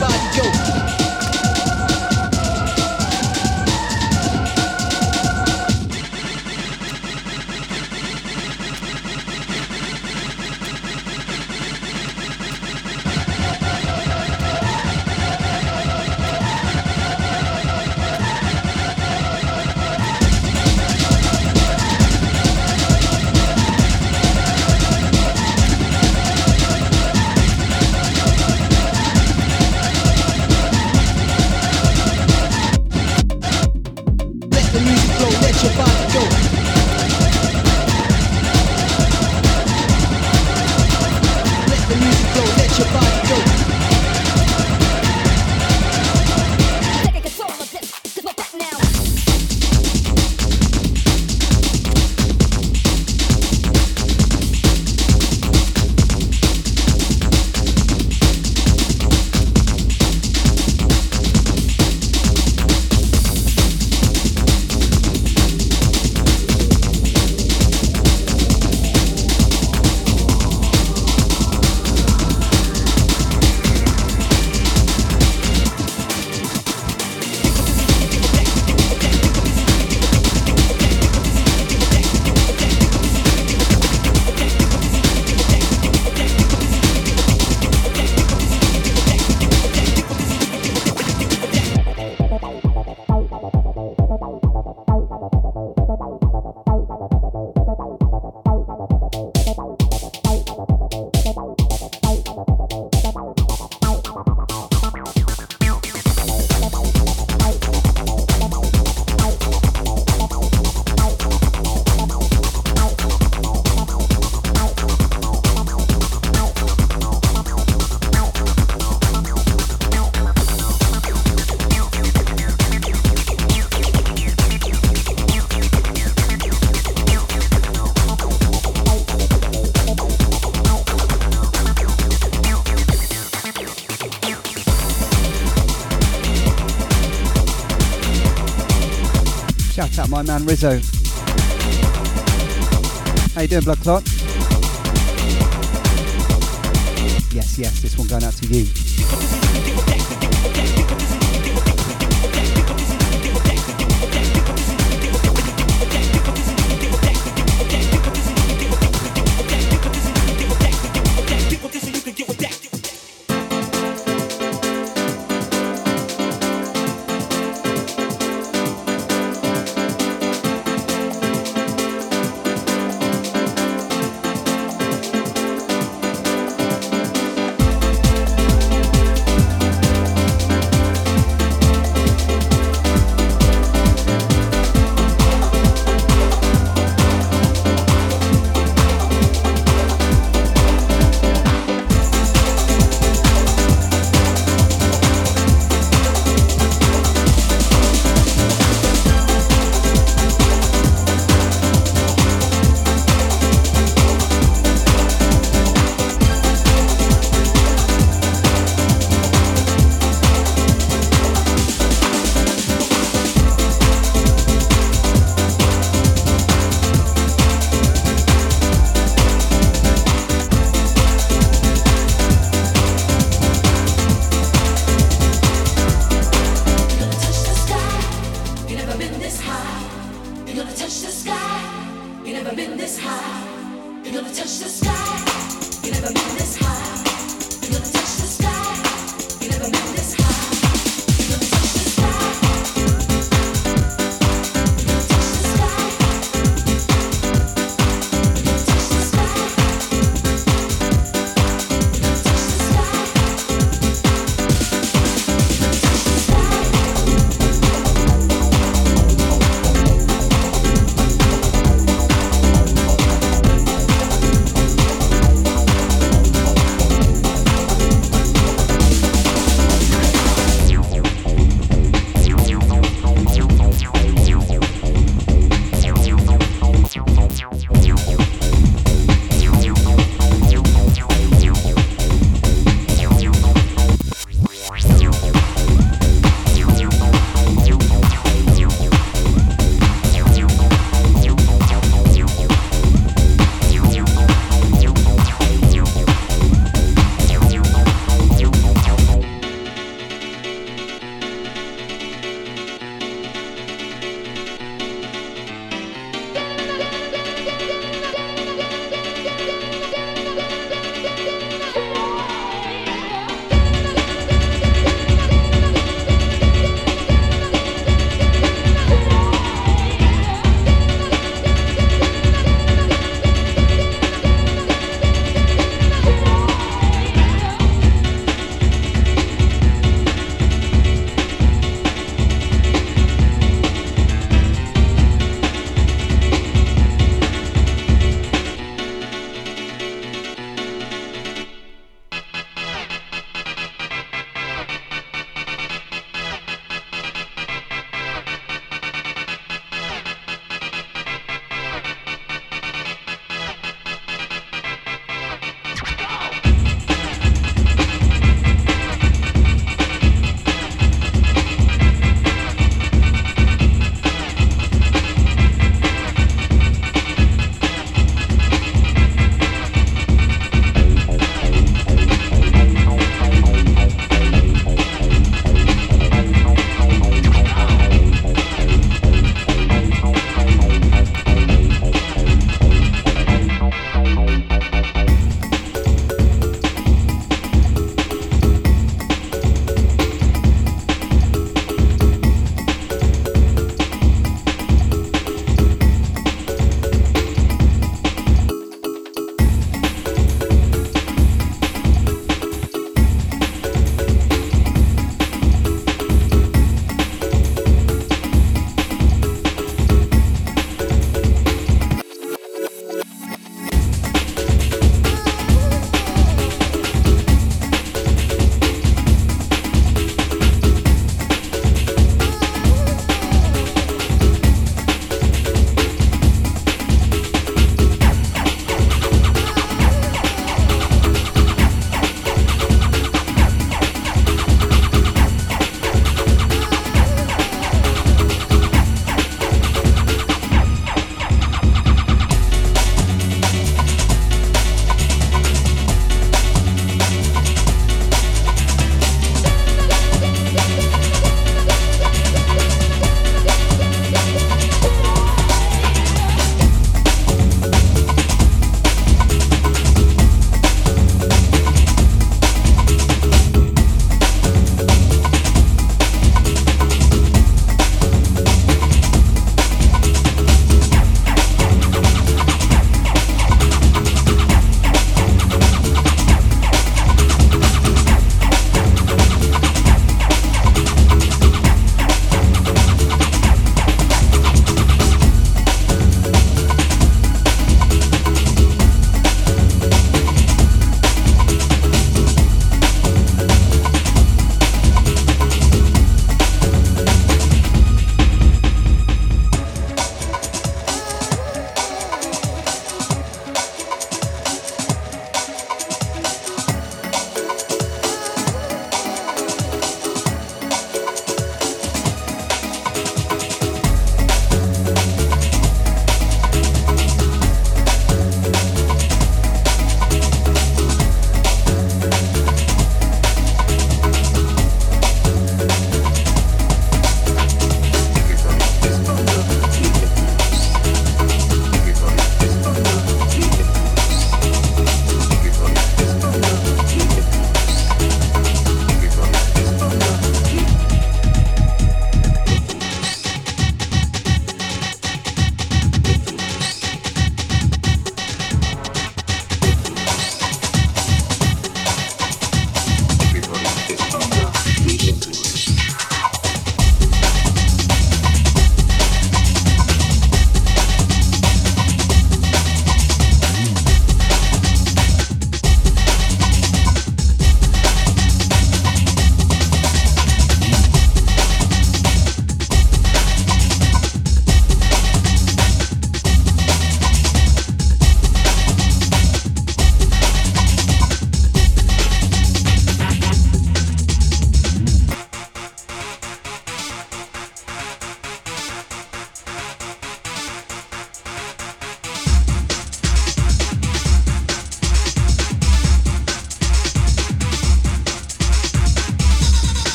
my man Rizzo. How you doing, Blood Clot? Yes, yes, this one going out to you.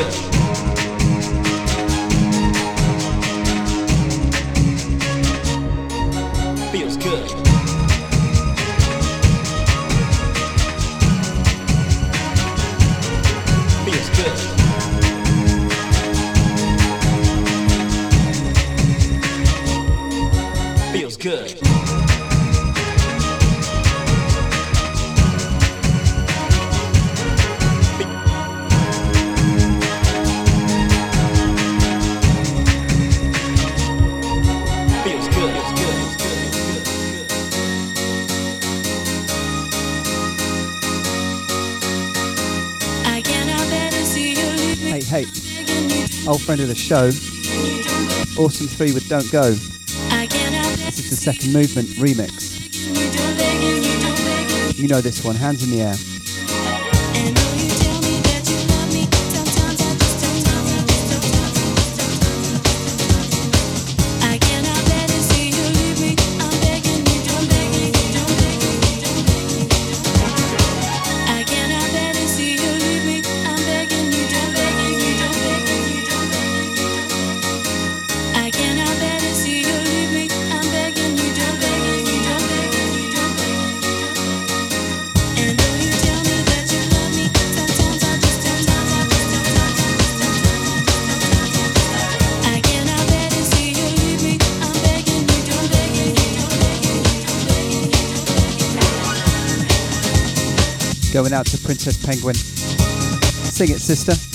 good. Friend of the show. Awesome 3 with Don't Go. This is the second movement remix. You know this one, hands in the air. Going out to Princess Penguin. Sing it, sister.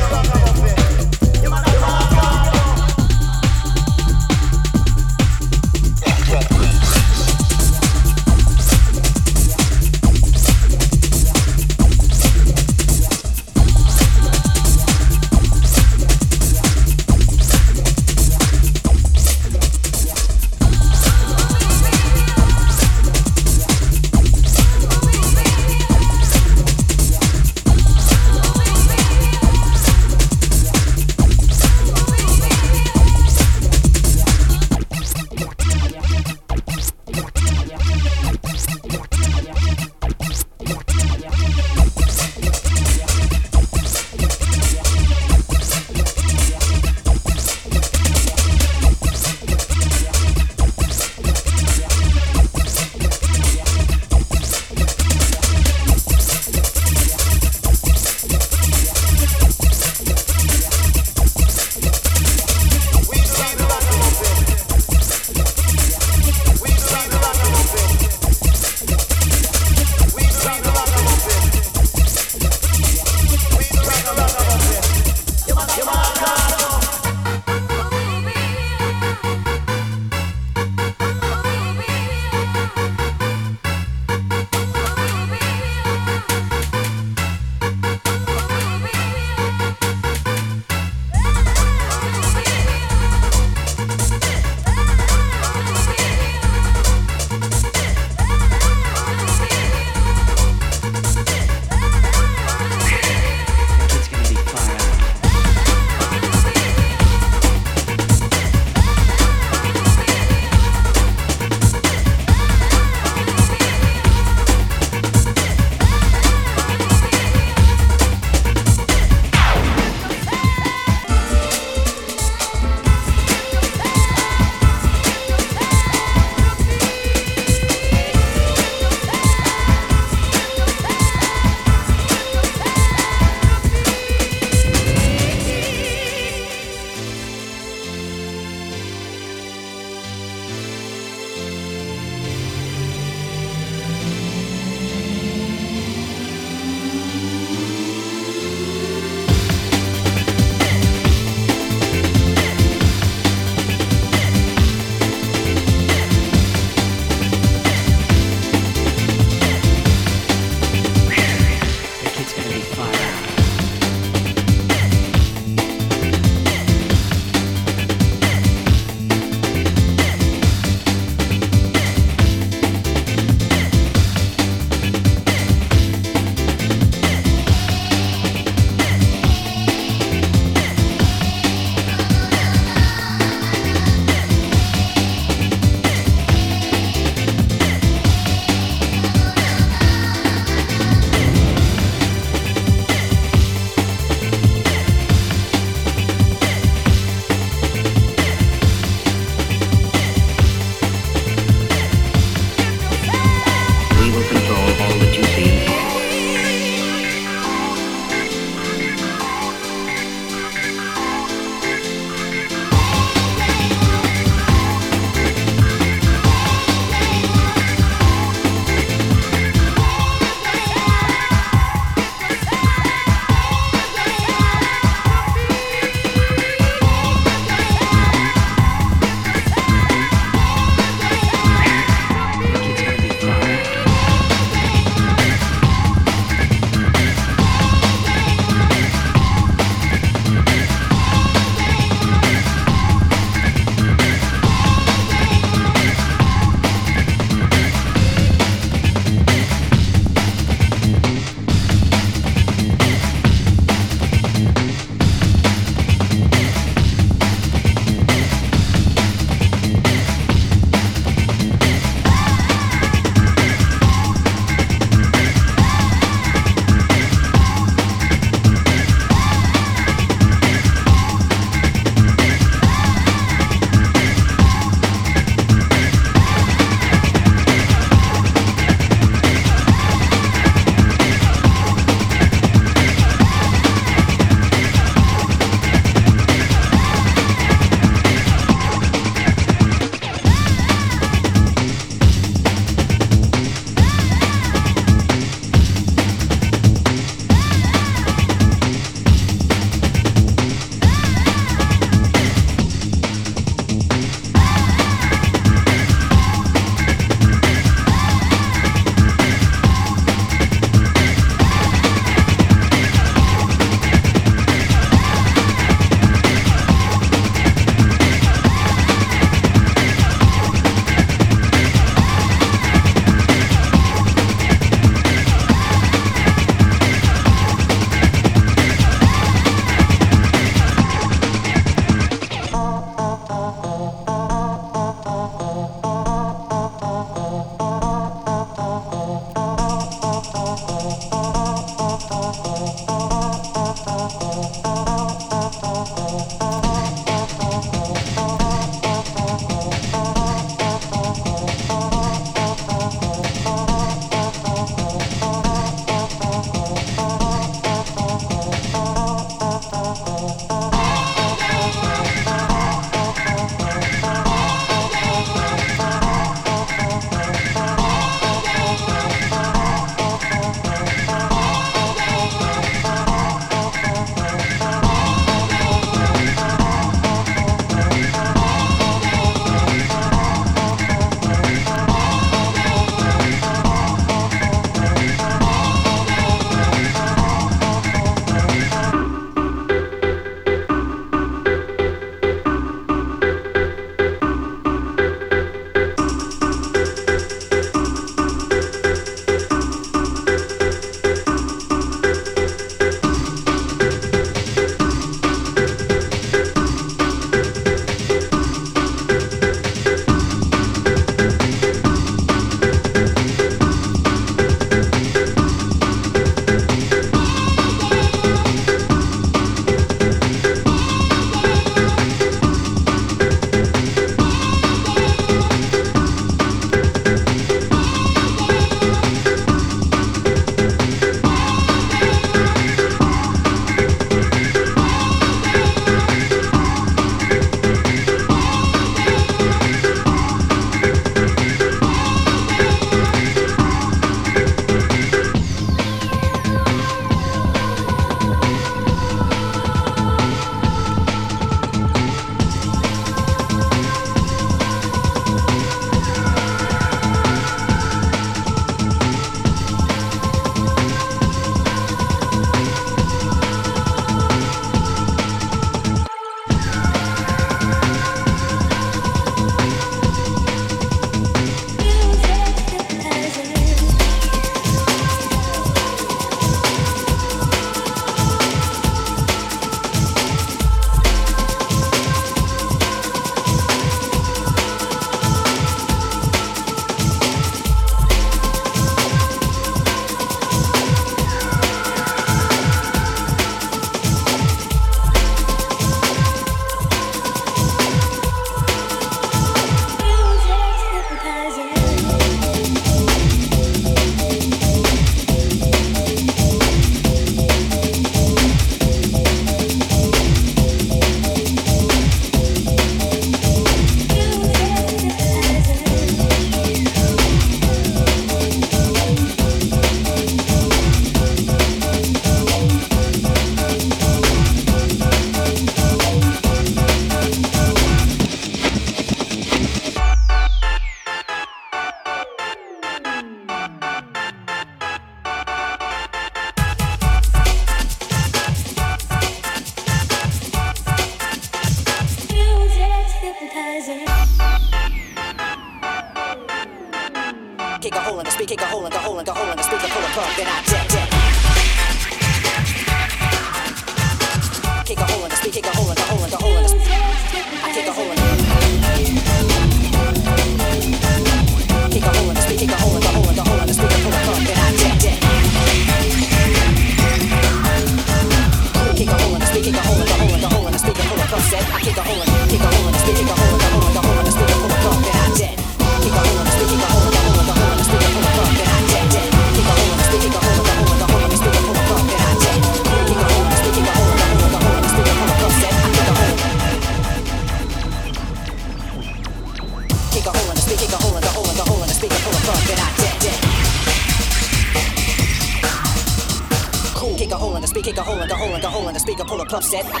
Set. I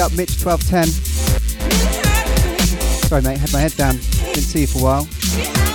up Mitch 1210. Sorry, mate, had my head down. Didn't see you for a while.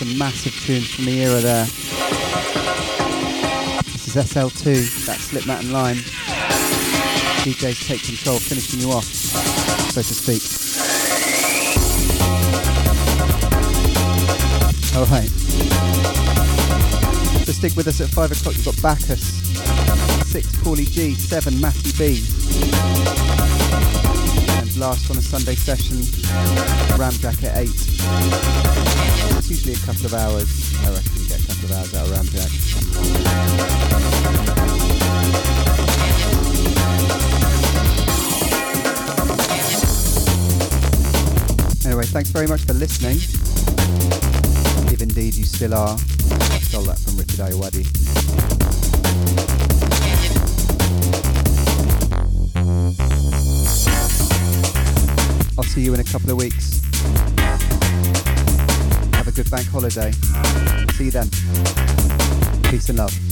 Some massive tunes from the era there. This is SL2, that Slipmatt and Lime. DJs take control, finishing you off, so to speak. Alright. So stick with us at 5 o'clock, you've got Bacchus, 6 Paulie G, 7 Matthew B. And last on a Sunday session, Ramjack at 8 It's usually a couple of hours. I reckon you get a couple of hours out of Ramjack. Anyway, thanks very much for listening. If indeed you still are. Stole that from Richard Ayoade. I'll see you in a couple of weeks Have a good bank holiday. See you then. Peace and love.